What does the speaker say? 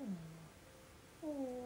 うん